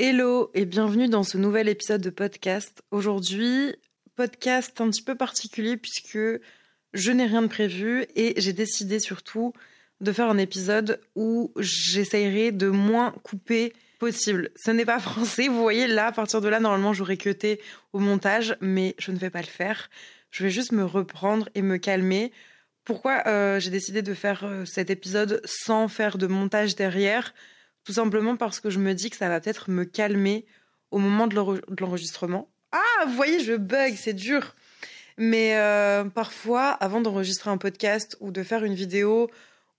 Hello et bienvenue dans ce nouvel épisode de podcast. Aujourd'hui, podcast un petit peu particulier puisque je n'ai rien de prévu et j'ai décidé surtout de faire un épisode où j'essayerai de moins couper possible. Ce n'est pas français, vous voyez là, à partir de là, normalement j'aurais cuté au montage, mais je ne vais pas le faire. Je vais juste me reprendre et me calmer. Pourquoi euh, j'ai décidé de faire euh, cet épisode sans faire de montage derrière? Tout simplement parce que je me dis que ça va peut-être me calmer au moment de l'enregistrement. Ah, vous voyez, je bug, c'est dur. Mais euh, parfois, avant d'enregistrer un podcast ou de faire une vidéo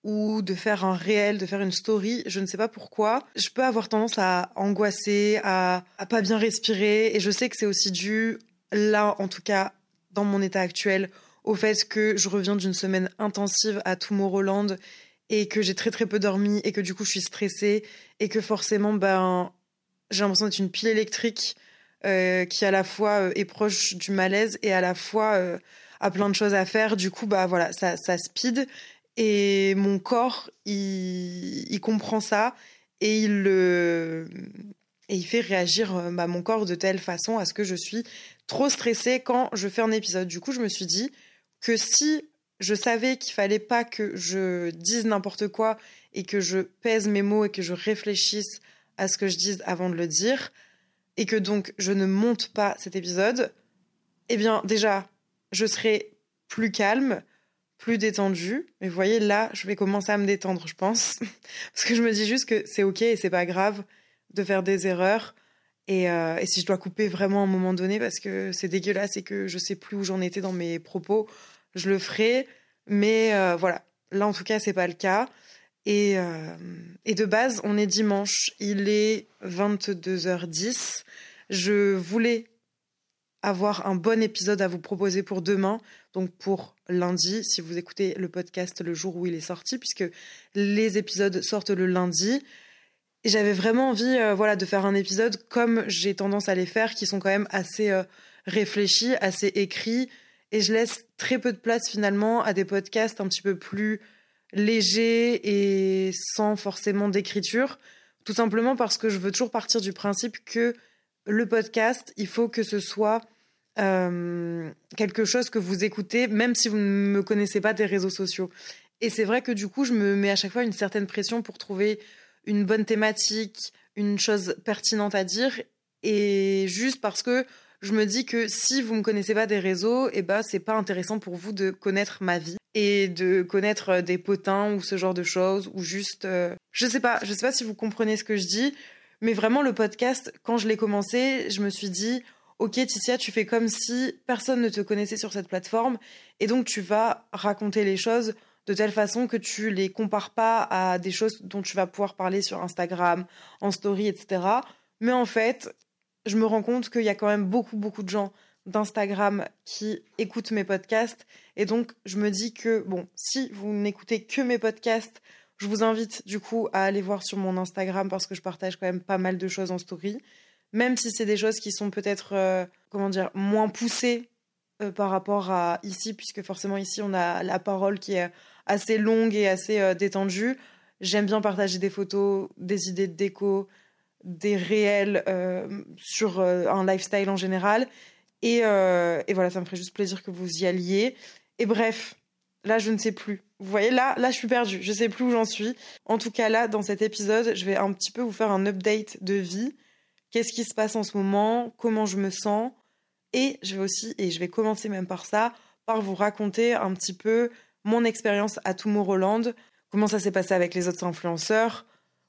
ou de faire un réel, de faire une story, je ne sais pas pourquoi, je peux avoir tendance à angoisser, à, pas bien respirer. Et je sais que c'est aussi dû, là en tout cas, dans mon état actuel, au fait que je reviens d'une semaine intensive à Tomorrowland et que j'ai très très peu dormi et que du coup je suis stressée et que forcément ben j'ai l'impression d'être une pile électrique euh, qui à la fois euh, est proche du malaise et à la fois euh, a plein de choses à faire. Du coup, bah voilà, ça, ça speed et mon corps, il, il comprend ça et il le et il fait réagir bah, mon corps de telle façon à ce que je suis trop stressée quand je fais un épisode. Du coup, je me suis dit que si je savais qu'il fallait pas que je dise n'importe quoi et que je pèse mes mots et que je réfléchisse à ce que je dise avant de le dire, et que donc je ne monte pas cet épisode, eh bien déjà, je serai plus calme, plus détendue. Mais vous voyez, là, je vais commencer à me détendre, je pense. Parce que je me dis juste que c'est OK et c'est pas grave de faire des erreurs. Et, euh, et, si je dois couper vraiment à un moment donné parce que c'est dégueulasse et que je sais plus où j'en étais dans mes propos, je le ferai. Mais euh, voilà, là en tout cas, c'est pas le cas. Et, euh, de base, on est dimanche, il est 22h10. Je voulais avoir un bon épisode à vous proposer pour demain, donc pour lundi, si vous écoutez le podcast le jour où il est sorti, puisque les épisodes sortent le lundi. J'avais vraiment envie euh, voilà, de faire un épisode comme j'ai tendance à les faire, qui sont quand même assez réfléchis, assez écrits. Et je laisse très peu de place finalement à des podcasts un petit peu plus léger et sans forcément d'écriture, tout simplement parce que je veux toujours partir du principe que le podcast, il faut que ce soit euh, quelque chose que vous écoutez, même si vous ne me connaissez pas des réseaux sociaux. Et c'est vrai que du coup, je me mets à chaque fois une certaine pression pour trouver une bonne thématique, une chose pertinente à dire, et juste parce que je me dis que si vous me connaissez pas des réseaux, eh ben c'est pas intéressant pour vous de connaître ma vie et de connaître euh, des potins ou ce genre de choses ou juste euh, je sais sais pas si vous comprenez ce que je dis mais vraiment le podcast quand je l'ai commencé je me suis dit ok Ticia tu fais comme si personne ne te connaissait sur cette plateforme et donc tu vas raconter les choses de telle façon que tu les compares pas à des choses dont tu vas pouvoir parler sur Instagram en story etc mais en fait je me rends compte qu'il y a quand même beaucoup beaucoup de gens d'Instagram qui écoutent mes podcasts. Et donc, je me dis que, bon, si vous n'écoutez que mes podcasts, je vous invite du coup à aller voir sur mon Instagram parce que je partage quand même pas mal de choses en story. Même si c'est des choses qui sont peut-être, euh, comment dire, moins poussées euh, par rapport à ici, puisque forcément ici, on a la parole qui est assez longue et assez euh, détendue. J'aime bien partager des photos, des idées de déco, des réels sur un lifestyle en général. Euh, et, voilà, ça me ferait juste plaisir que vous y alliez. Et bref, là, je ne sais plus. Vous voyez, là, là, je suis perdue. Je sais plus où j'en suis. En tout cas, là, dans cet épisode, je vais un petit peu vous faire un update de vie. Qu'est-ce qui se passe en ce moment? Comment je me sens? Et je vais aussi, et je vais commencer même par ça, par vous raconter un petit peu mon expérience à Tomorrowland, comment ça s'est passé avec les autres influenceurs,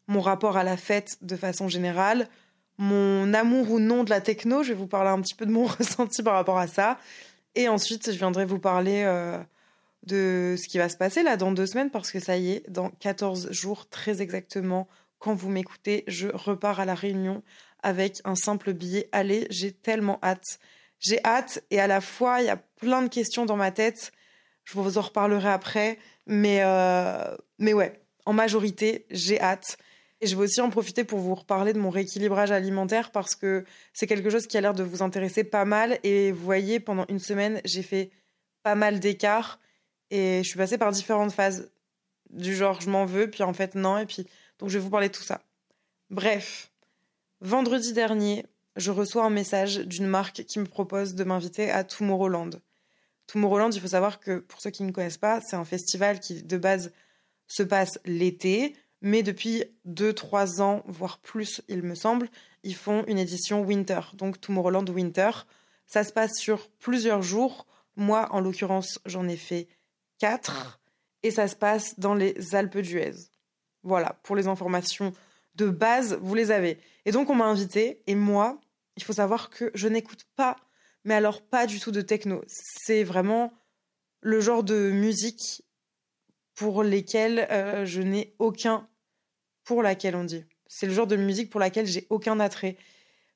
mon rapport à la fête de façon générale, mon amour ou non de la techno. Je vais vous parler un petit peu de mon ressenti par rapport à ça. Et ensuite, je viendrai vous parler euh, de ce qui va se passer là dans deux semaines parce que ça y est, dans 14 jours très exactement, quand vous m'écoutez, je repars à la réunion avec un simple billet aller. J'ai tellement hâte. J'ai hâte et à la fois, il y a plein de questions dans ma tête. Je vous en reparlerai après. Mais, euh, mais ouais, en majorité, j'ai hâte. Et je vais aussi en profiter pour vous reparler de mon rééquilibrage alimentaire parce que c'est quelque chose qui a l'air de vous intéresser pas mal. Et vous voyez, pendant une semaine, j'ai fait pas mal d'écarts et je suis passée par différentes phases. Du genre, je m'en veux, puis en fait, non. Et puis, donc, je vais vous parler de tout ça. Bref, vendredi dernier, je reçois un message d'une marque qui me propose de m'inviter à Tomorrowland. Tomorrowland, il faut savoir que pour ceux qui ne connaissent pas, c'est un festival qui de base se passe l'été, mais depuis 2-3 ans, voire plus, il me semble, ils font une édition winter, donc Tomorrowland Winter. Ça se passe sur plusieurs jours. Moi, en l'occurrence, j'en ai fait 4 et ça se passe dans les Alpes d'Huez. Voilà, pour les informations de base, vous les avez. Et donc, on m'a invité et moi, il faut savoir que je n'écoute pas, mais alors pas du tout de techno. C'est vraiment le genre de musique pour lesquelles euh, je n'ai aucun. Pour laquelle on dit. C'est le genre de musique pour laquelle j'ai aucun attrait.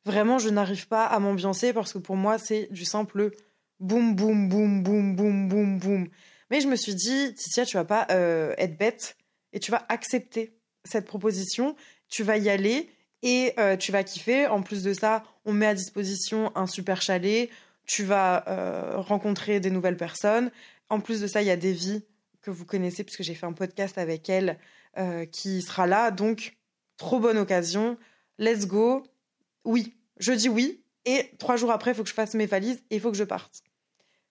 Vraiment, je n'arrive pas à m'ambiancer parce que pour moi, c'est du simple boum, boum, boum, boum, boum, boum, boum. Mais je me suis dit, Titia, tu vas pas euh, être bête et tu vas accepter cette proposition. Tu vas y aller et euh, tu vas kiffer. En plus de ça, on met à disposition un super chalet. Tu vas rencontrer des nouvelles personnes. En plus de ça, il y a des vies que vous connaissez puisque j'ai fait un podcast avec elle euh, qui sera là. Donc, trop bonne occasion. Let's go. Oui, je dis oui. Et trois jours après, il faut que je fasse mes valises et il faut que je parte.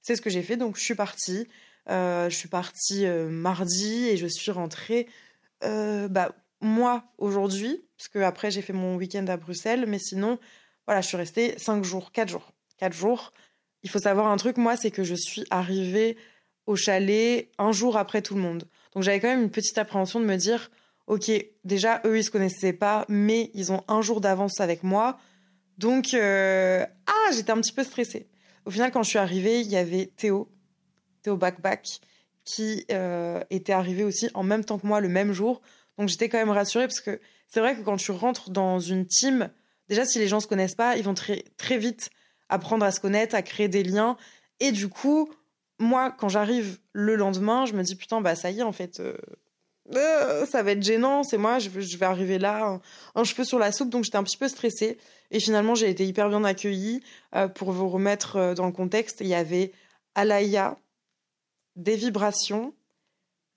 C'est ce que j'ai fait. Donc, je suis partie. je suis partie mardi et je suis rentrée bah, moi aujourd'hui, parce que après j'ai fait mon week-end à Bruxelles, mais sinon, voilà, je suis restée 5 jours, 4 jours. 4 jours. Il faut savoir un truc, moi, c'est que je suis arrivée au chalet un jour après tout le monde. Donc j'avais quand même une petite appréhension de me dire, ok, déjà, eux, ils se connaissaient pas, mais ils ont un jour d'avance avec moi. Donc, euh, ah, j'étais un petit peu stressée. Au final, quand je suis arrivée, il y avait Théo, Théo Backback, qui euh, était arrivé aussi en même temps que moi le même jour. Donc j'étais quand même rassurée parce que c'est vrai que quand tu rentres dans une team, déjà si les gens se connaissent pas, ils vont très très vite apprendre à se connaître, à créer des liens. Et du coup, moi, quand j'arrive le lendemain, je me dis putain bah ça y est en fait, euh, euh, ça va être gênant. C'est moi, je, vais arriver là, un, cheveu sur la soupe. Donc j'étais un petit peu stressée. Et finalement, j'ai été hyper bien accueillie. Euh, pour vous remettre dans le contexte, il y avait Alaya, des vibrations,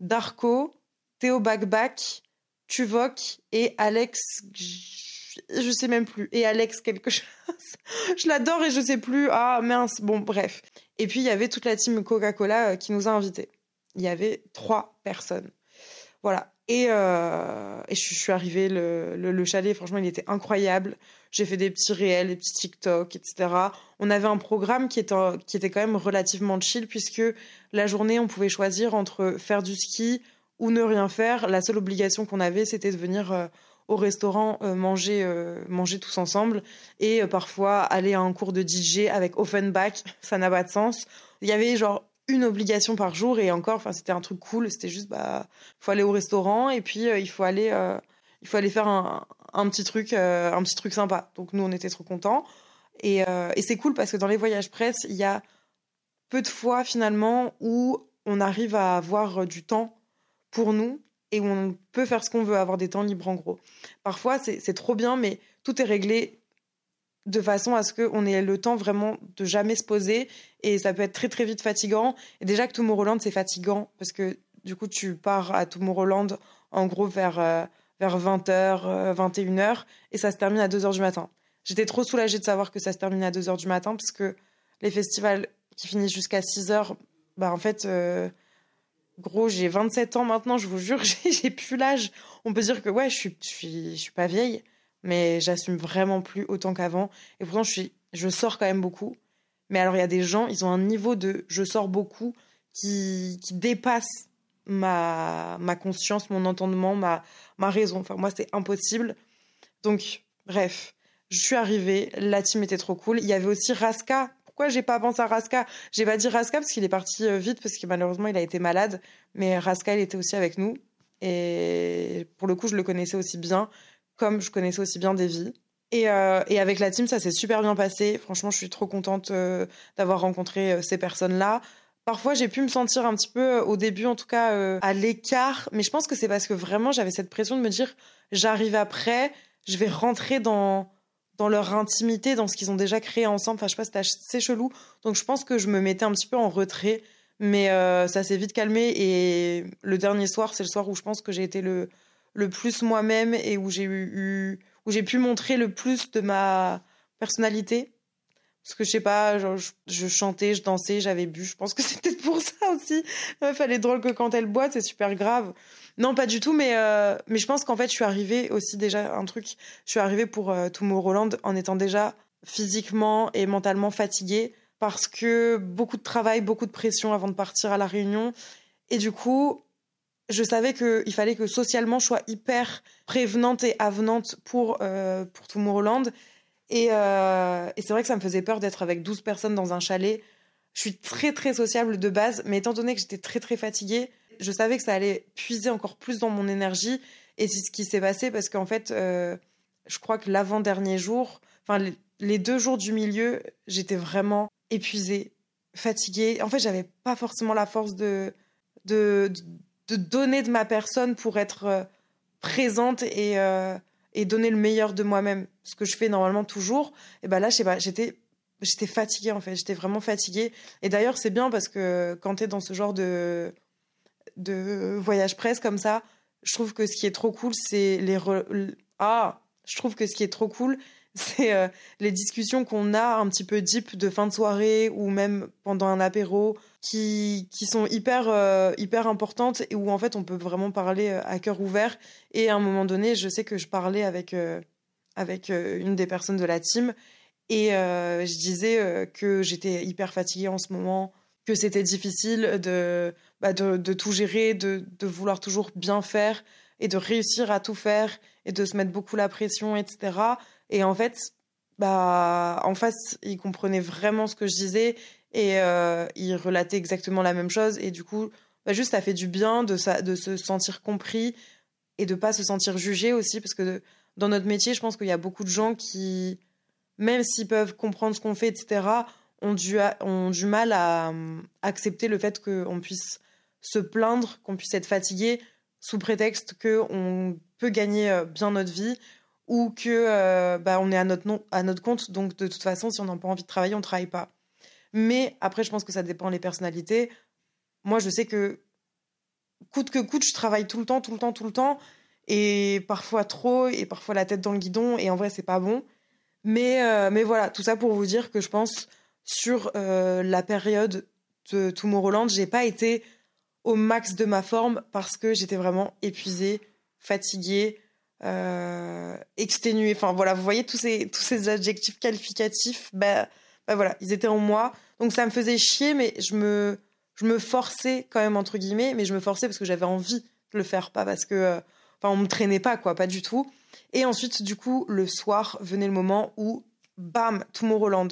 Darko, Théo Backback, Tuvok et Alex, je sais même plus, et Alex quelque chose. je l'adore et je sais plus. Ah mince, bon bref. Et puis il y avait toute la team Coca-Cola euh, qui nous a invités. Il y avait trois personnes. Voilà. Et, euh, je, suis arrivée, le, le, chalet, franchement, il était incroyable. J'ai fait des petits réels, des petits TikTok, etc. On avait un programme qui était, qui était quand même relativement chill, puisque la journée, on pouvait choisir entre faire du ski, ou ne rien faire. La seule obligation qu'on avait, c'était de venir euh, au restaurant euh, manger, euh, manger tous ensemble et parfois aller à un cours de DJ avec Offenbach. Ça n'a pas de sens. Il y avait genre une obligation par jour et encore, c'était un truc cool. C'était juste bah faut aller au restaurant et puis il faut aller il faut aller faire un, un petit truc un petit truc sympa. Donc nous on était trop contents et, et c'est cool parce que dans les voyages presse il y a peu de fois finalement où on arrive à avoir du temps pour nous et on peut faire ce qu'on veut, avoir des temps libres en gros. Parfois, c'est trop bien, mais tout est réglé de façon à ce qu'on ait le temps vraiment de jamais se poser et ça peut être très très vite fatigant. Et déjà que Tomorrowland, c'est fatigant parce que du coup, tu pars à Tomorrowland en gros vers, euh, vers 20h, 21h et ça se termine à 2h du matin. J'étais trop soulagée de savoir que ça se termine à 2h du matin parce que les festivals qui finissent jusqu'à 6h, bah en fait, euh, Gros, j'ai 27 ans maintenant, je vous jure, j'ai plus l'âge. On peut dire que ouais, je suis, je suis, pas vieille, mais j'assume vraiment plus autant qu'avant. Et pourtant, je, suis, je sors quand même beaucoup. Mais alors, il y a des gens, ils ont un niveau de je sors beaucoup qui, qui dépasse ma, ma conscience, mon entendement, ma, ma raison. Enfin, moi, c'est impossible. Donc, bref, je suis arrivée, la team était trop cool. Il y avait aussi Raska, pourquoi j'ai pas pensé à Raska? J'ai pas dit Raska parce qu'il est parti euh, vite parce que malheureusement il a été malade. Mais Raska, il était aussi avec nous. Et pour le coup, je le connaissais aussi bien, comme je connaissais aussi bien Davy. Et, euh, et avec la team, ça s'est super bien passé. Franchement, je suis trop contente euh, d'avoir rencontré ces personnes-là. Parfois, j'ai pu me sentir un petit peu, au début en tout cas, à l'écart. Mais je pense que c'est parce que vraiment, j'avais cette pression de me dire, j'arrive après, je vais rentrer dans dans leur intimité, dans ce qu'ils ont déjà créé ensemble. Enfin, je sais pas, c'était assez chelou. Donc, je pense que je me mettais un petit peu en retrait. Mais euh, ça s'est vite calmé. Et le dernier soir, c'est le soir où je pense que j'ai été le, le plus moi-même et où j'ai eu, où j'ai pu montrer le plus de ma personnalité. Parce que je sais pas, je, chantais, je dansais, j'avais bu. Je pense que c'était pour ça aussi. Il fallait drôle que quand elle boit, c'est super grave. Non, pas du tout, mais, euh, mais je pense qu'en fait, je suis arrivée aussi déjà un truc. Je suis arrivée pour euh, Roland en étant déjà physiquement et mentalement fatiguée parce que beaucoup de travail, beaucoup de pression avant de partir à la réunion. Et du coup, je savais qu'il fallait que socialement je sois hyper prévenante et avenante pour, euh, pour Tomorrowland. Et, euh, et c'est vrai que ça me faisait peur d'être avec 12 personnes dans un chalet. Je suis très très sociable de base, mais étant donné que j'étais très très fatiguée, je savais que ça allait puiser encore plus dans mon énergie. Et c'est ce qui s'est passé parce qu'en fait, euh, je crois que l'avant-dernier jour, enfin les deux jours du milieu, j'étais vraiment épuisée, fatiguée. En fait, j'avais pas forcément la force de, de, de, donner de ma personne pour être euh, présente et, euh, et donner le meilleur de moi-même. Ce que je fais normalement toujours. Et ben là, je sais pas, j'étais j'étais fatiguée en fait, j'étais vraiment fatiguée. Et d'ailleurs, c'est bien parce que quand tu es dans ce genre de de voyage presse comme ça, je trouve que ce qui est trop cool, c'est les ah, je trouve que ce qui est trop cool, c'est euh, les discussions qu'on a un petit peu deep de fin de soirée ou même pendant un apéro qui, qui sont hyper euh, hyper importantes et où en fait on peut vraiment parler euh, à cœur ouvert. Et à un moment donné, je sais que je parlais avec avec une des personnes de la team et je disais que j'étais hyper fatiguée en ce moment, que c'était difficile de bah, de, tout gérer, de, vouloir toujours bien faire et de réussir à tout faire et de se mettre beaucoup la pression, etc. Et en fait, bah, en face, il comprenait vraiment ce que je disais et euh, il relatait exactement la même chose. Et du coup, bah, juste, ça fait du bien de, se sentir compris et de pas se sentir jugé aussi, parce que dans notre métier, je pense qu'il y a beaucoup de gens qui, même s'ils peuvent comprendre ce qu'on fait, etc., ont du, mal à, à accepter le fait qu'on puisse se plaindre, qu'on puisse être fatigué sous prétexte qu'on peut gagner euh, bien notre vie ou que euh, bah, on est à notre, à notre compte. Donc, de toute façon, si on n'a pas envie de travailler, on ne travaille pas. Mais après, je pense que ça dépend des personnalités. Moi, je sais que coûte que coûte, je travaille tout le temps, tout le temps, tout le temps. Et parfois trop, et parfois la tête dans le guidon. Et en vrai, c'est pas bon. Mais, euh, mais voilà, tout ça pour vous dire que je pense sur la période de Tomorrowland, j'ai pas été au max de ma forme parce que j'étais vraiment épuisée, fatiguée, euh, exténuée. Enfin voilà, vous voyez tous ces, tous ces adjectifs qualificatifs, bah, bah voilà, ils étaient en moi. Donc ça me faisait chier, mais je me, je me forçais quand même, entre guillemets, mais je me forçais parce que j'avais envie de le faire, pas parce que. Euh, on me traînait pas, quoi, pas du tout. Et ensuite, du coup, le soir venait le moment où, bam, Tomorrowland.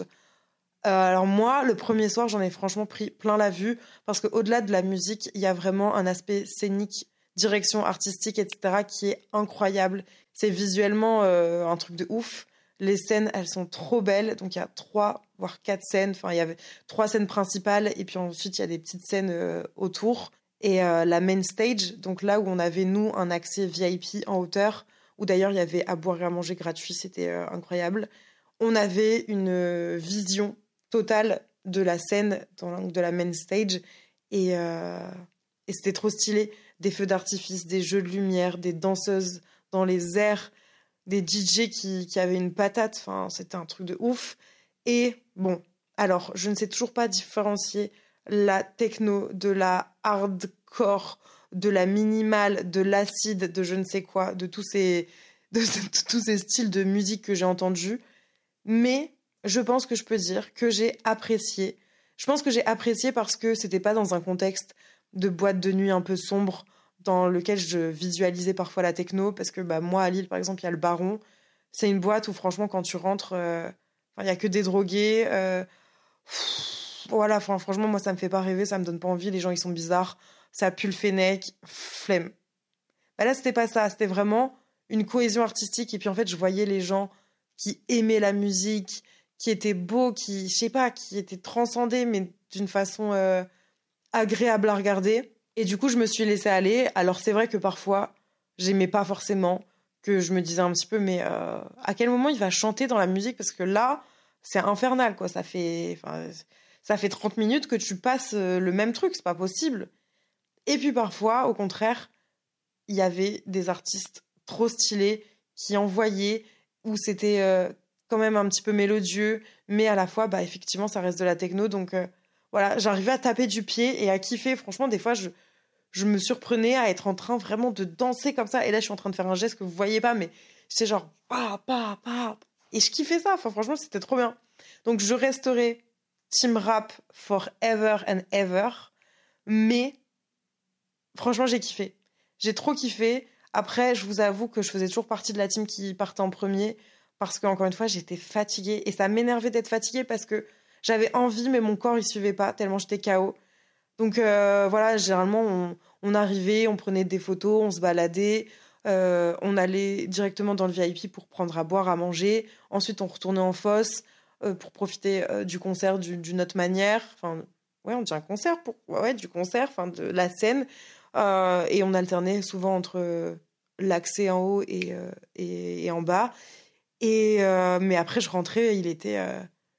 Euh, alors moi, le premier soir, j'en ai franchement pris plein la vue parce qu'au-delà de la musique, il y a vraiment un aspect scénique, direction artistique, etc. qui est incroyable. C'est visuellement euh, un truc de ouf. Les scènes, elles sont trop belles. Donc il y a trois, voire quatre scènes. Enfin, il y avait trois scènes principales et puis ensuite il y a des petites scènes euh, autour. Et la main stage, donc là où on avait nous un accès VIP en hauteur, où d'ailleurs il y avait à boire et à manger gratuit, c'était incroyable. On avait une vision totale de la scène, de la main stage. Euh, et, c'était trop stylé. Des feux d'artifice, des jeux de lumière, des danseuses dans les airs, des DJ qui, qui avaient une patate. Enfin, c'était un truc de ouf. Et bon, alors, je ne sais toujours pas différencier la techno de la hardcore, de la minimale, de l'acide, de je ne sais quoi, de tous ces, de tous ces styles de musique que j'ai entendus. Mais je pense que je peux dire que j'ai apprécié. Je pense que j'ai apprécié parce que c'était pas dans un contexte de boîte de nuit un peu sombre dans lequel je visualisais parfois la techno parce que bah moi à Lille par exemple il y a le Baron c'est une boîte où franchement quand tu rentres euh, il y a que des drogués euh, voilà, franchement, moi, ça me fait pas rêver, ça me donne pas envie. Les gens, ils sont bizarres. Ça pue le fennec, flemme. Bah là, c'était pas ça. C'était vraiment une cohésion artistique. Et puis, en fait, je voyais les gens qui aimaient la musique, qui étaient beaux, qui, je sais pas, qui étaient transcendés, mais d'une façon euh, agréable à regarder. Et du coup, je me suis laissée aller. Alors, c'est vrai que parfois, j'aimais pas forcément, que je me disais un petit peu, mais euh, à quel moment il va chanter dans la musique? Parce que là, c'est infernal, quoi. Ça fait, ça fait 30 minutes que tu passes euh, le même truc, c'est pas possible. Et puis parfois, au contraire, il y avait des artistes trop stylés qui envoyaient, où c'était euh, quand même un petit peu mélodieux, mais à la fois, bah, effectivement, ça reste de la techno. Donc euh, voilà, j'arrivais à taper du pied et à kiffer. Franchement, des fois, je, je me surprenais à être en train vraiment de danser comme ça. Et là, je suis en train de faire un geste que vous voyez pas, mais c'est genre, pa, pa, pa. Et je kiffais ça. Enfin, franchement, c'était trop bien. Donc, je resterai team rap forever and ever. Mais franchement, j'ai kiffé. J'ai trop kiffé. Après, je vous avoue que je faisais toujours partie de la team qui partait en premier parce qu'encore une fois, j'étais fatiguée et ça m'énervait d'être fatiguée parce que j'avais envie, mais mon corps il suivait pas tellement j'étais KO. Donc euh, voilà, généralement on, arrivait, on prenait des photos, on se baladait, euh, on allait directement dans le VIP pour prendre à boire, à manger. Ensuite, on retournait en fosse. Euh, pour profiter du concert d'une autre manière. Enfin, ouais, on dit un concert, pour... ouais, du concert, enfin, de la scène. Et on alternait souvent entre l'accès en haut et, en bas. Et, mais après, je rentrais, il était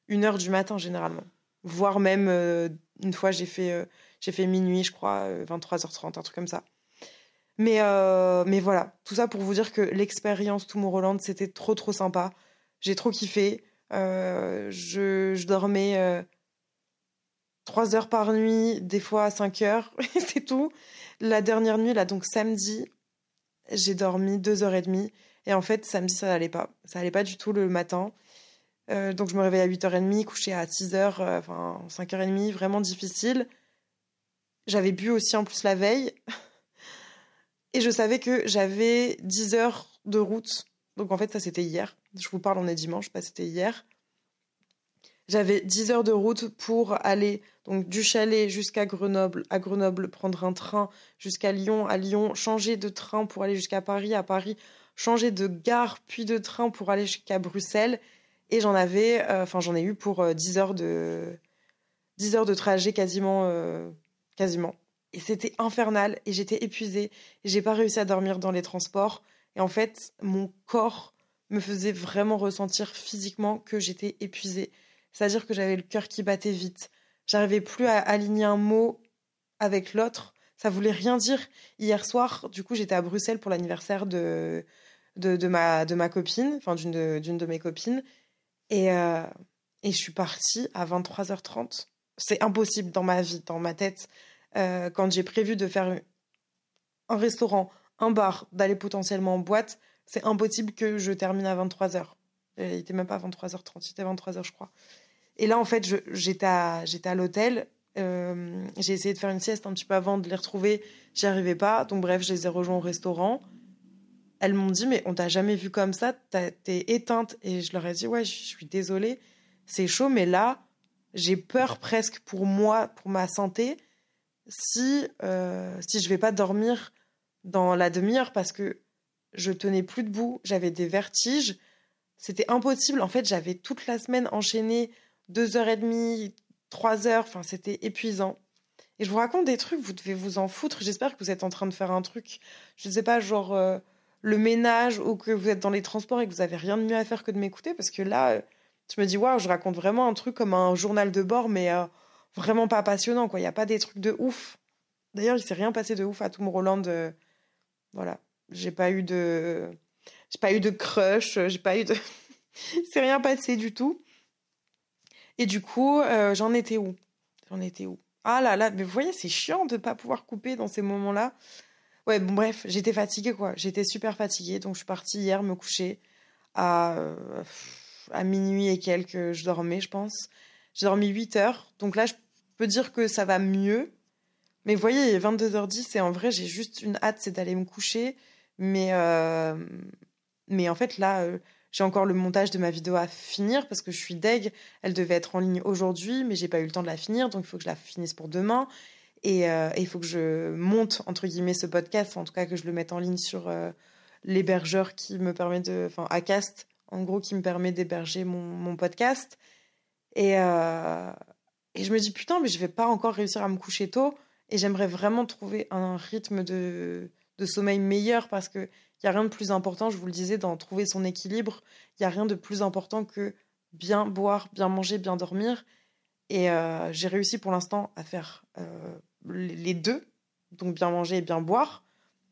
une heure du matin généralement. Voire même, une fois, j'ai fait, j'ai fait minuit, je crois, 23h30, un truc comme ça. Mais, mais voilà, tout ça pour vous dire que l'expérience Tomorrowland, c'était trop, trop sympa. J'ai trop kiffé. Euh, je, dormais euh, trois heures par nuit, des fois cinq heures, c'est tout. La dernière nuit, là, donc samedi, j'ai dormi deux heures et demie. Et en fait, samedi, ça n'allait pas. Ça n'allait pas du tout le matin. Euh, donc je me réveille à 8h30, couché à 6h, enfin 5h30, vraiment difficile. J'avais bu aussi en plus la veille. Et je savais que j'avais 10 heures de route. Donc en fait, ça c'était hier. Je vous parle, on est dimanche, pas c'était hier. J'avais 10 heures de route pour aller donc du chalet jusqu'à Grenoble, à Grenoble prendre un train jusqu'à Lyon, à Lyon changer de train pour aller jusqu'à Paris, à Paris changer de gare puis de train pour aller jusqu'à Bruxelles et j'en avais euh, enfin j'en ai eu pour 10 euh, heures de 10 heures de trajet quasiment euh, quasiment et c'était infernal et j'étais épuisée j'ai pas réussi à dormir dans les transports et en fait mon corps me faisait vraiment ressentir physiquement que j'étais épuisée. C'est-à-dire que j'avais le cœur qui battait vite. J'arrivais plus à aligner un mot avec l'autre. Ça voulait rien dire. Hier soir, du coup, j'étais à Bruxelles pour l'anniversaire de, de, ma, de ma copine, enfin d'une de, de mes copines. Et, euh, et je suis partie à 23h30. C'est impossible dans ma vie, dans ma tête. Euh, quand j'ai prévu de faire un restaurant, un bar, d'aller potentiellement en boîte, c'est impossible que je termine à 23h. Il était même pas 23h30, c'était 23h, je crois. Et là, en fait, j'étais à, à l'hôtel. Euh, j'ai essayé de faire une sieste un petit peu avant de les retrouver. J'y arrivais pas. Donc, bref, je les ai rejoints au restaurant. Elles m'ont dit, mais on t'a jamais vu comme ça, t'es éteinte. Et je leur ai dit, ouais, je suis désolée, c'est chaud, mais là, j'ai peur presque pour moi, pour ma santé, si, euh, si je vais pas dormir dans la demi-heure parce que je tenais plus debout, j'avais des vertiges, c'était impossible. En fait, j'avais toute la semaine enchaîné deux heures et demie, trois heures, enfin, c'était épuisant. Et je vous raconte des trucs, vous devez vous en foutre. J'espère que vous êtes en train de faire un truc, je ne sais pas, genre euh, le ménage ou que vous êtes dans les transports et que vous avez rien de mieux à faire que de m'écouter parce que là, euh, je me dis, waouh, je raconte vraiment un truc comme un journal de bord, mais euh, vraiment pas passionnant. Il n'y a pas des trucs de ouf. D'ailleurs, il s'est rien passé de ouf à Tom Roland. Voilà. J'ai pas eu de, j'ai pas eu de crush, j'ai pas eu de, c'est rien passé du tout. Et du coup, euh, j'en étais où? J'en étais où? Ah là là, mais vous voyez, c'est chiant de pas pouvoir couper dans ces moments-là. Ouais, bon bref, j'étais fatiguée quoi. J'étais super fatiguée, donc je suis partie hier me coucher à euh, à minuit et quelques. Je dormais, je pense. J'ai dormi 8 heures, donc là je peux dire que ça va mieux. Mais vous voyez, il est 22h10 et en vrai, j'ai juste une hâte, c'est d'aller me coucher mais, euh, mais en fait, là, j'ai encore le montage de ma vidéo à finir parce que je suis deg. Elle devait être en ligne aujourd'hui, mais j'ai pas eu le temps de la finir, donc il faut que je la finisse pour demain. Et il faut que je monte entre guillemets ce podcast, en tout cas que je le mette en ligne sur l'hébergeur qui me permet de, enfin Acast, en gros qui me permet d'héberger mon, podcast. Et et je me dis, putain, mais je vais pas encore réussir à me coucher tôt. Et j'aimerais vraiment trouver un rythme de, de sommeil meilleur parce qu'il n'y a rien de plus important, je vous le disais, dans trouver son équilibre. Il n'y a rien de plus important que bien boire, bien manger, bien dormir. Et euh, j'ai réussi pour l'instant à faire euh, les deux, donc bien manger et bien boire,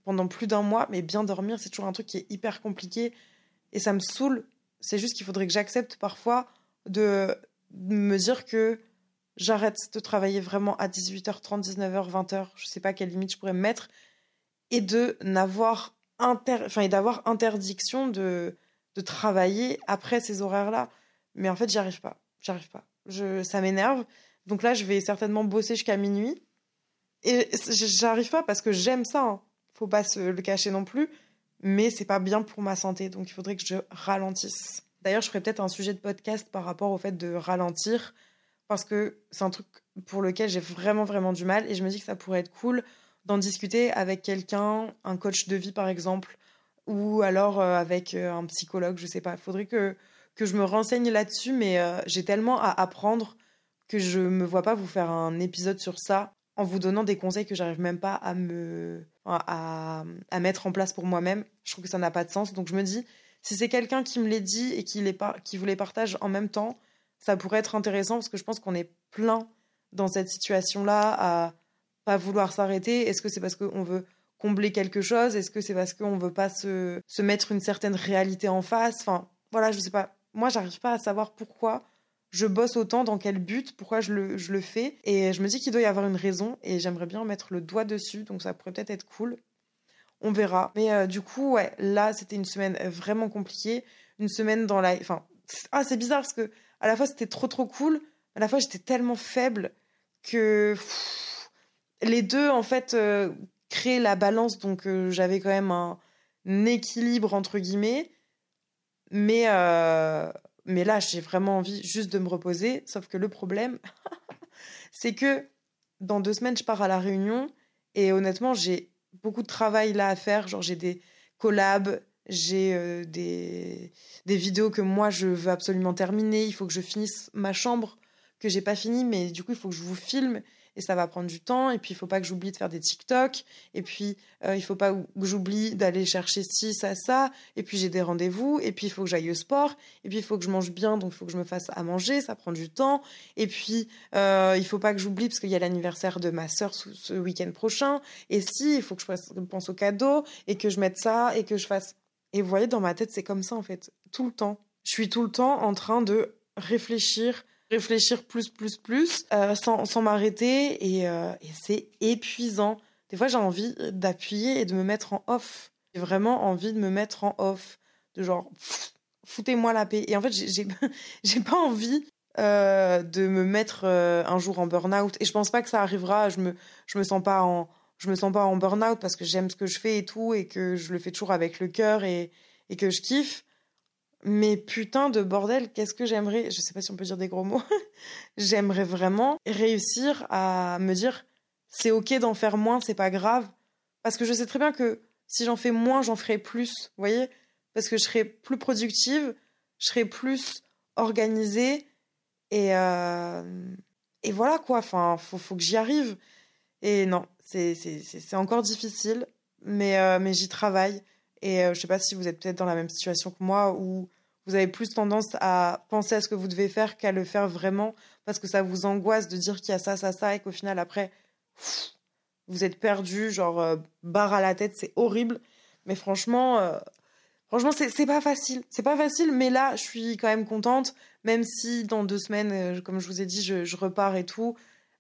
pendant plus d'un mois. Mais bien dormir, c'est toujours un truc qui est hyper compliqué. Et ça me saoule. C'est juste qu'il faudrait que j'accepte parfois de me dire que j'arrête de travailler vraiment à 18h30, 19h, 20h, je sais pas quelle limite je pourrais me mettre, et d'avoir interdiction de, travailler après ces horaires-là. Mais en fait, j'y arrive pas. J'arrive pas. Ça m'énerve. Donc là, je vais certainement bosser jusqu'à minuit. Et j'arrive pas parce que j'aime ça. Hein. Faut pas se le cacher non plus. Mais c'est pas bien pour ma santé. Donc il faudrait que je ralentisse. D'ailleurs, je ferai peut-être un sujet de podcast par rapport au fait de ralentir parce que c'est un truc pour lequel j'ai vraiment, vraiment du mal et je me dis que ça pourrait être cool d'en discuter avec quelqu'un, un coach de vie par exemple, ou alors euh, avec euh, un psychologue, je sais pas. Il faudrait que, que je me renseigne là-dessus, mais euh, j'ai tellement à apprendre que je me vois pas vous faire un épisode sur ça en vous donnant des conseils que j'arrive même pas à me à, mettre en place pour moi-même. Je trouve que ça n'a pas de sens. Donc je me dis, si c'est quelqu'un qui me les dit et qui, qui vous les partage en même temps, ça pourrait être intéressant parce que je pense qu'on est plein dans cette situation-là à pas vouloir s'arrêter? Est-ce que c'est parce qu'on veut combler quelque chose? Est-ce que c'est parce qu'on veut pas se, se mettre une certaine réalité en face? Enfin, voilà, je sais pas. Moi, j'arrive pas à savoir pourquoi je bosse autant, dans quel but, pourquoi je le, je le fais. Et je me dis qu'il doit y avoir une raison et j'aimerais bien mettre le doigt dessus, donc ça pourrait peut-être être cool. On verra. Mais euh, du coup, ouais, là, c'était une semaine vraiment compliquée. Une semaine dans la. Enfin, ah, c'est bizarre parce que à la fois c'était trop trop cool, à la fois j'étais tellement faible que les deux en fait euh, créaient la balance, donc euh, j'avais quand même un, équilibre entre guillemets, mais euh, mais là j'ai vraiment envie juste de me reposer, sauf que le problème c'est que dans deux semaines je pars à la Réunion. Et honnêtement j'ai beaucoup de travail là à faire, genre j'ai des collabs, j'ai des, des vidéos que moi je veux absolument terminer. Il faut que je finisse ma chambre que j'ai pas fini, mais du coup il faut que je vous filme et ça va prendre du temps. Et puis il faut pas que j'oublie de faire des TikTok. Et puis euh, il faut pas que j'oublie d'aller chercher ci, ça, ça. Et puis j'ai des rendez-vous. Et puis il faut que j'aille au sport. Et puis il faut que je mange bien, donc il faut que je me fasse à manger. Ça prend du temps. Et puis euh, il faut pas que j'oublie parce qu'il y a l'anniversaire de ma sœur ce week-end prochain. Et si il faut que je pense au cadeau et que je mette ça et que je fasse et vous voyez, dans ma tête, c'est comme ça en fait, tout le temps. Je suis tout le temps en train de réfléchir, réfléchir plus, plus, plus, euh, sans, sans m'arrêter, et, euh, et c'est épuisant. Des fois, j'ai envie d'appuyer et de me mettre en off. J'ai vraiment envie de me mettre en off, de genre, foutez-moi la paix. Et en fait, j'ai pas envie euh, de me mettre un jour en burn-out. Et je pense pas que ça arrivera. Je me, je me sens pas en, je me sens pas en burn-out parce que j'aime ce que je fais et tout et que je le fais toujours avec le cœur et, et que je kiffe. Mais putain de bordel, qu'est-ce que j'aimerais, je sais pas si on peut dire des gros mots, j'aimerais vraiment réussir à me dire c'est ok d'en faire moins, c'est pas grave. Parce que je sais très bien que si j'en fais moins, j'en ferai plus, vous voyez Parce que je serai plus productive, je serai plus organisée et, euh, et voilà quoi, enfin, faut, faut que j'y arrive. Et non, c'est encore difficile, mais, euh, mais j'y travaille. Et euh, je sais pas si vous êtes peut-être dans la même situation que moi, où vous avez plus tendance à penser à ce que vous devez faire qu'à le faire vraiment, parce que ça vous angoisse de dire qu'il y a ça, ça, ça, et qu'au final, après, vous êtes perdu, genre euh, barre à la tête, c'est horrible. Mais franchement, franchement, c'est pas facile. C'est pas facile, mais là, je suis quand même contente, même si dans deux semaines, comme je vous ai dit, je, je repars et tout.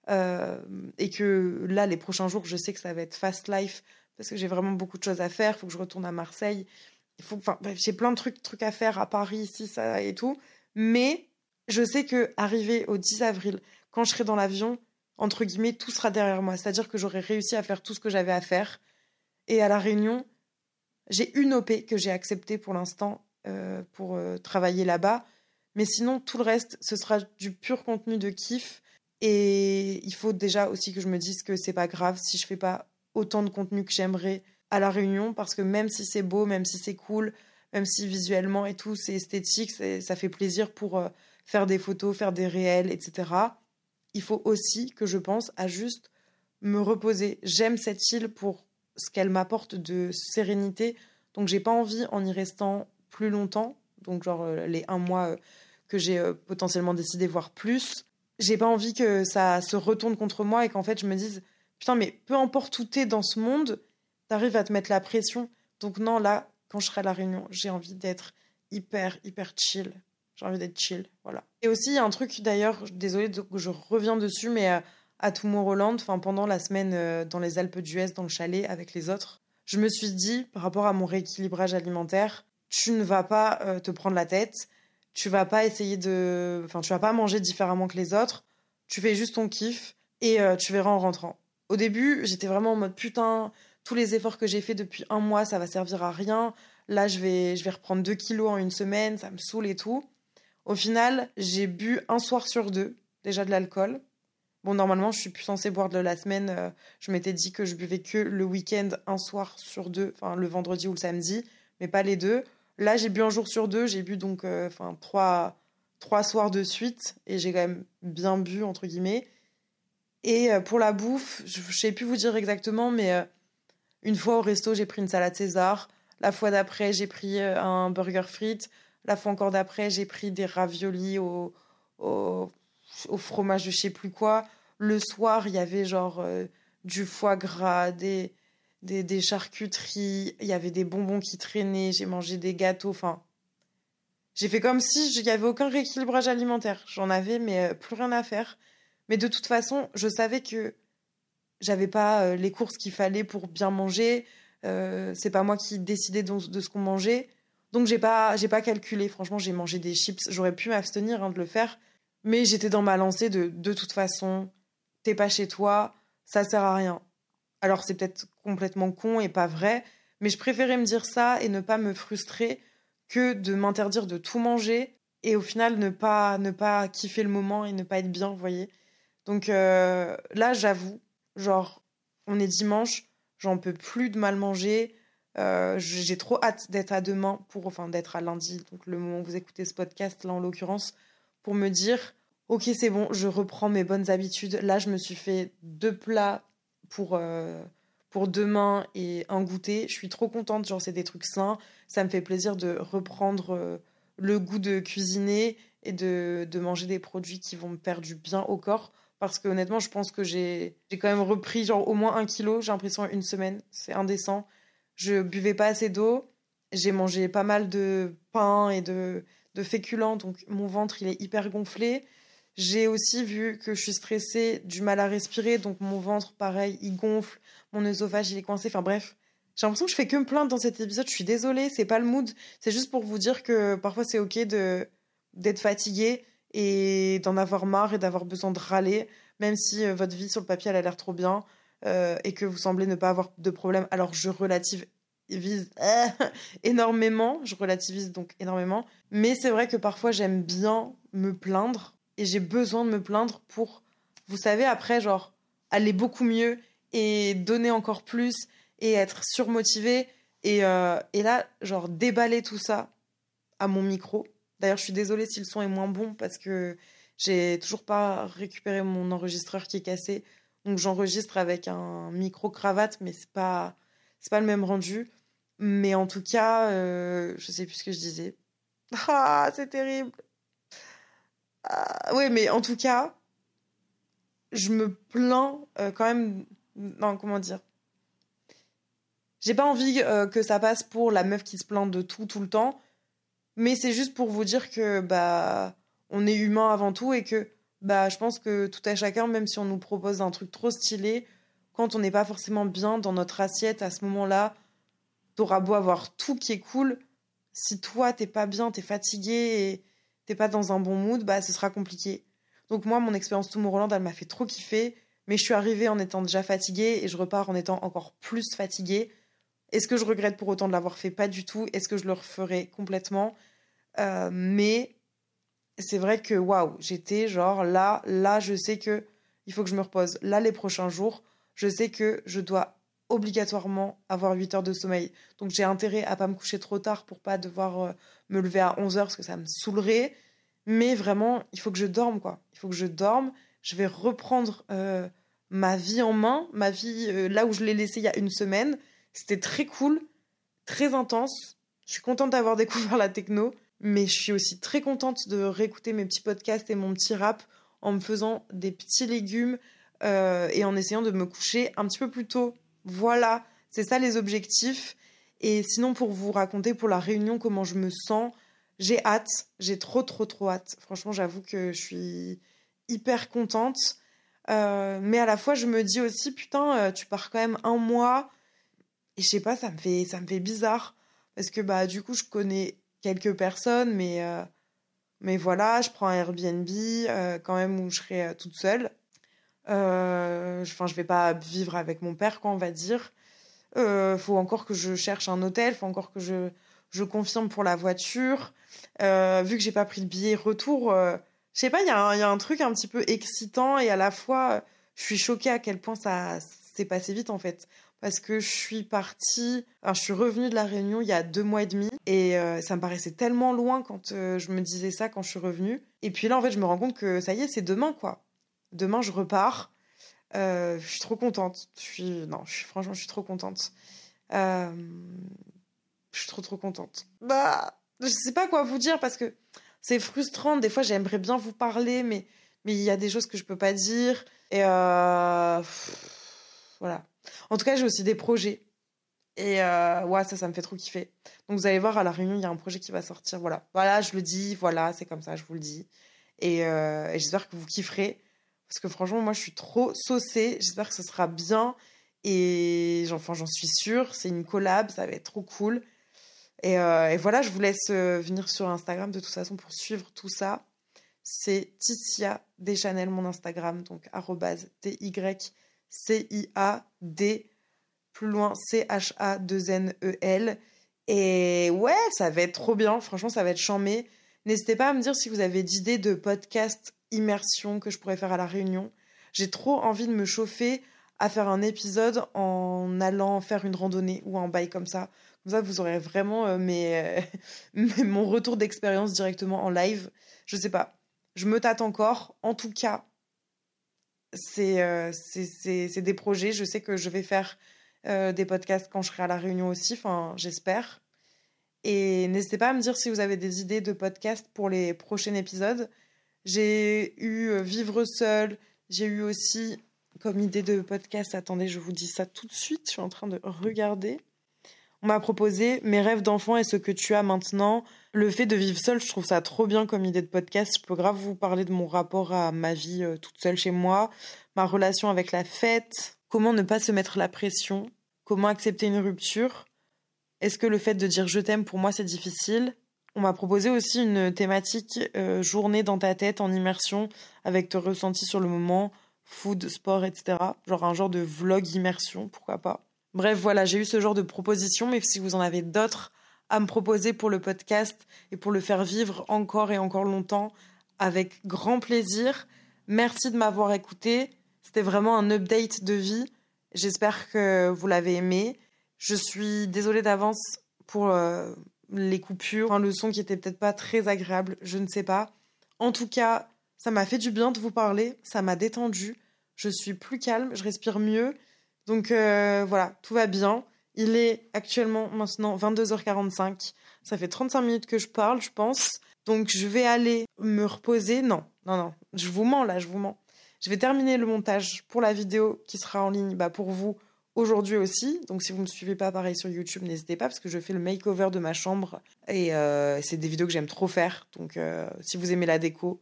Euh, et que là, les prochains jours, je sais que ça va être fast life parce que j'ai vraiment beaucoup de choses à faire. Il faut que je retourne à Marseille. Il faut, enfin, j'ai plein de trucs, à faire à Paris, ici, ça et tout. Mais je sais que arrivé au 10 avril, quand je serai dans l'avion, entre guillemets, tout sera derrière moi. C'est-à-dire que j'aurai réussi à faire tout ce que j'avais à faire. Et à la réunion, j'ai une OP que j'ai acceptée pour l'instant. pour travailler là-bas. Mais sinon, tout le reste, ce sera du pur contenu de kiff. Et il faut déjà aussi que je me dise que c'est pas grave si je fais pas autant de contenu que j'aimerais à la réunion, parce que même si c'est beau, même si c'est cool, même si visuellement et tout, c'est esthétique, ça fait plaisir pour faire des photos, faire des réels, etc. Il faut aussi que je pense à juste me reposer. J'aime cette île pour ce qu'elle m'apporte de sérénité. Donc j'ai pas envie en y restant plus longtemps, donc genre euh, les un mois euh, que j'ai euh, potentiellement décidé voir plus. J'ai pas envie que ça se retourne contre moi et qu'en fait je me dise putain mais peu importe où t'es dans ce monde, t'arrives à te mettre la pression. Donc non là quand je serai à la réunion, j'ai envie d'être hyper hyper chill. J'ai envie d'être chill, voilà. Et aussi il y a un truc d'ailleurs, désolé que je reviens dessus mais à Tomorrowland, enfin pendant la semaine euh, dans les Alpes d'Huez, dans le chalet avec les autres, je me suis dit, par rapport à mon rééquilibrage alimentaire, tu ne vas pas euh, te prendre la tête, tu vas pas essayer de, enfin tu vas pas manger différemment que les autres, tu fais juste ton kiff et euh, tu verras en rentrant. Au début, j'étais vraiment en mode putain, tous les efforts que j'ai fait depuis un mois, ça va servir à rien. Là, je vais, je vais reprendre 2 kilos en une semaine, ça me saoule et tout. Au final, j'ai bu un soir sur deux déjà de l'alcool. Bon, normalement, je suis plus censée boire de la semaine. Euh, je m'étais dit que je buvais que le week-end, un soir sur deux, enfin le vendredi ou le samedi, mais pas les deux. Là, j'ai bu un jour sur deux. J'ai bu donc euh, enfin trois, trois soirs de suite et j'ai quand même bien bu, entre guillemets. Et euh, pour la bouffe, je ne sais plus vous dire exactement, mais une fois au resto, j'ai pris une salade César. La fois d'après, j'ai pris un burger frites. La fois encore d'après, j'ai pris des raviolis au, au fromage de je sais plus quoi. Le soir, il y avait genre euh, du foie gras, des, des, charcuteries, il y avait des bonbons qui traînaient, j'ai mangé des gâteaux, enfin. J'ai fait comme si il n'y avait aucun rééquilibrage alimentaire. J'en avais, mais euh, plus rien à faire. Mais de toute façon, je savais que j'avais pas euh, les courses qu'il fallait pour bien manger. c'est pas moi qui décidais de, ce qu'on mangeait. Donc j'ai pas j'ai pas calculé. Franchement, j'ai mangé des chips. J'aurais pu m'abstenir hein, de le faire, mais j'étais dans ma lancée de de toute façon, t'es pas chez toi, ça sert à rien. Alors c'est peut-être complètement con et pas vrai, mais je préférais me dire ça et ne pas me frustrer que de m'interdire de tout manger et au final ne pas ne pas kiffer le moment et ne pas être bien, vous voyez. Donc euh, là, j'avoue, genre on est dimanche, j'en peux plus de mal manger. Euh, j'ai trop hâte d'être à demain pour enfin d'être à lundi, donc le moment où vous écoutez ce podcast là en l'occurrence pour me dire ok c'est bon, je reprends mes bonnes habitudes. Là, je me suis fait deux plats pour, euh, pour demain et un goûter. Je suis trop contente, genre c'est des trucs sains. Ça me fait plaisir de reprendre le goût de cuisiner et de, de, manger des produits qui vont me faire du bien au corps. Parce que honnêtement, je pense que j'ai quand même repris genre au moins un kilo, j'ai l'impression, une semaine. C'est indécent. Je buvais pas assez d'eau. J'ai mangé pas mal de pain et de, de féculents, donc mon ventre il est hyper gonflé. J'ai aussi vu que je suis stressée, du mal à respirer, donc mon ventre pareil, il gonfle, mon œsophage il est coincé, enfin bref. J'ai l'impression que je fais que me plaindre dans cet épisode, je suis désolée, c'est pas le mood, c'est juste pour vous dire que parfois c'est ok d'être fatigué et d'en avoir marre et d'avoir besoin de râler, même si euh, votre vie sur le papier elle a l'air trop bien euh, et que vous semblez ne pas avoir de problème. Alors je relative vise énormément, je relativise donc énormément, mais c'est vrai que parfois j'aime bien me plaindre et j'ai besoin de me plaindre pour, vous savez, après, genre, aller beaucoup mieux et donner encore plus et être surmotivé et, euh, et là, genre, déballer tout ça à mon micro. D'ailleurs, je suis désolée si le son est moins bon parce que j'ai toujours pas récupéré mon enregistreur qui est cassé. Donc j'enregistre avec un micro cravate, mais c'est pas c'est pas le même rendu. Mais en tout cas, euh, je sais plus ce que je disais. Ah, c'est terrible. Ah, oui, mais en tout cas, je me plains euh, quand même. Non, comment dire? J'ai pas envie euh, que ça passe pour la meuf qui se plaint de tout tout le temps, mais c'est juste pour vous dire que bah on est humain avant tout et que bah je pense que tout à chacun, même si on nous propose un truc trop stylé, quand on n'est pas forcément bien dans notre assiette à ce moment-là, t'auras beau avoir tout qui est cool, si toi t'es pas bien, t'es fatigué et t'es pas dans un bon mood, bah ce sera compliqué. Donc moi, mon expérience Tomorrowland, elle m'a fait trop kiffer, mais je suis arrivée en étant déjà fatiguée et je repars en étant encore plus fatiguée. Est-ce que je regrette pour autant de l'avoir fait? Pas du tout. Est-ce que je le referai complètement? Euh, Mais c'est vrai que waouh, j'étais genre là, là, je sais que il faut que je me repose. Là, les prochains jours, je sais que je dois obligatoirement avoir 8 heures de sommeil. Donc j'ai intérêt à pas me coucher trop tard pour pas devoir euh, me lever à 11 heures parce que ça me saoulerait. Mais vraiment, il faut que je dorme quoi. Il faut que je dorme. Je vais reprendre euh, ma vie en main, ma vie là où je l'ai laissée il y a une semaine. C'était très cool, très intense. Je suis contente d'avoir découvert la techno, mais je suis aussi très contente de réécouter mes petits podcasts et mon petit rap en me faisant des petits légumes euh, et en essayant de me coucher un petit peu plus tôt. Voilà, c'est ça les objectifs. Et sinon, pour vous raconter pour la réunion comment je me sens, j'ai hâte, j'ai trop trop trop hâte. Franchement, j'avoue que je suis hyper contente. Euh, mais à la fois, je me dis aussi, putain, euh, tu pars quand même un mois et je sais pas, ça me fait, ça me fait bizarre. Parce que bah, du coup, je connais quelques personnes, mais, euh, mais voilà, je prends un Airbnb euh, quand même où je serai euh, toute seule. Enfin, je vais pas vivre avec mon père, quoi, on va dire. faut encore que je cherche un hôtel, faut encore que je, je confirme pour la voiture. vu que j'ai pas pris le billet retour, je sais pas, il y, y, a un truc un petit peu excitant et à la fois, je suis choquée à quel point ça s'est passé vite en fait parce que je suis partie, alors je suis revenue de la Réunion il y a deux mois et demi et euh, ça me paraissait tellement loin quand euh, je me disais ça quand je suis revenue. Et puis là, en fait, je me rends compte que ça y est, c'est demain quoi. Demain, je repars. Euh, je suis trop contente. Je suis, non, franchement, je suis trop contente. je suis trop trop contente. Bah, je sais pas quoi vous dire parce que c'est frustrant. Des fois, j'aimerais bien vous parler, mais mais il y a des choses que je peux pas dire et voilà en tout cas, j'ai aussi des projets. Et euh, ouais, ça, ça me fait trop kiffer. Donc vous allez voir, à la réunion, il y a un projet qui va sortir. Voilà, voilà je le dis, voilà, c'est comme ça, je vous le dis. Et, euh, j'espère que vous kifferez. Parce que franchement, moi, je suis trop saucée. J'espère que ce sera bien. Et enfin, j'en suis sûre. C'est une collab, ça va être trop cool. Et, euh, voilà, je vous laisse venir sur Instagram de toute façon pour suivre tout ça. C'est Ticia Deschanel, mon Instagram, donc T-Y C-I-A-D, plus loin C-H-A-2-N-E-L. Et ouais, ça va être trop bien. Franchement, ça va être chambé. N'hésitez pas à me dire si vous avez d'idées de podcast immersion que je pourrais faire à la réunion. J'ai trop envie de me chauffer à faire un épisode en allant faire une randonnée ou un bail comme ça. Comme ça, vous aurez vraiment euh, mes, mon retour d'expérience directement en live. Je sais pas. Je me tâte encore. En tout cas, euh, c'est des projets. Je sais que je vais faire euh, des podcasts quand je serai à la réunion aussi, enfin, j'espère. Et n'hésitez pas à me dire si vous avez des idées de podcasts pour les prochains épisodes. J'ai eu euh, Vivre seul, j'ai eu aussi comme idée de podcast, attendez, je vous dis ça tout de suite, je suis en train de regarder. On m'a proposé Mes rêves d'enfant et ce que tu as maintenant. Le fait de vivre seul, je trouve ça trop bien comme idée de podcast. Je peux grave vous parler de mon rapport à ma vie euh, toute seule chez moi, ma relation avec la fête, comment ne pas se mettre la pression, comment accepter une rupture. Est-ce que le fait de dire je t'aime pour moi c'est difficile? On m'a proposé aussi une thématique euh, journée dans ta tête en immersion avec ton ressenti sur le moment, food, sport, etc. Genre un genre de vlog immersion, pourquoi pas? Bref, voilà, j'ai eu ce genre de propositions, mais si vous en avez d'autres à me proposer pour le podcast et pour le faire vivre encore et encore longtemps, avec grand plaisir. Merci de m'avoir écouté. C'était vraiment un update de vie. J'espère que vous l'avez aimé. Je suis désolée d'avance pour euh, les coupures, le son qui était peut-être pas très agréable, je ne sais pas. En tout cas, ça m'a fait du bien de vous parler, ça m'a détendu. Je suis plus calme, je respire mieux donc euh, voilà, tout va bien. Il est actuellement maintenant 22h45. Ça fait 35 minutes que je parle, je pense. Donc je vais aller me reposer. Non, non, non. Je vous mens là, je vous mens. Je vais terminer le montage pour la vidéo qui sera en ligne bah, pour vous aujourd'hui aussi. Donc si vous ne me suivez pas pareil sur YouTube, n'hésitez pas parce que je fais le makeover de ma chambre. Et euh, c'est des vidéos que j'aime trop faire. Donc euh, si vous aimez la déco,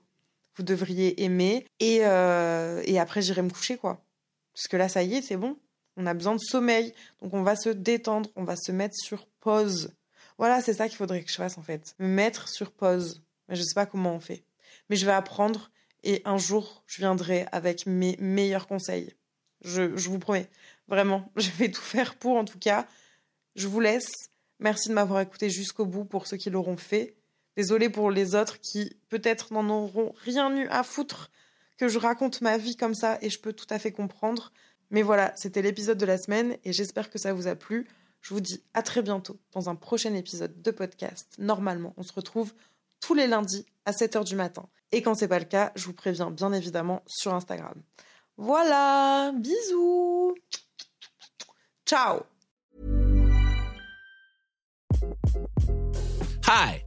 vous devriez aimer. Et, et après j'irai me coucher quoi. Parce que là, ça y est, c'est bon. On a besoin de sommeil. Donc on va se détendre, on va se mettre sur pause. Voilà, c'est ça qu'il faudrait que je fasse en fait. Me mettre sur pause. Mais je sais pas comment on fait. Mais je vais apprendre et un jour, je viendrai avec mes meilleurs conseils. Je, vous promets. Vraiment, je vais tout faire pour en tout cas. Je vous laisse. Merci de m'avoir écouté jusqu'au bout pour ceux qui l'auront fait. Désolée pour les autres qui peut-être n'en auront rien eu à foutre que je raconte ma vie comme ça et je peux tout à fait comprendre. Mais voilà, c'était l'épisode de la semaine et j'espère que ça vous a plu. Je vous dis à très bientôt dans un prochain épisode de podcast. Normalement, on se retrouve tous les lundis à 7h du matin. Et quand c'est pas le cas, je vous préviens bien évidemment sur Instagram. Voilà, bisous. Ciao. Hi,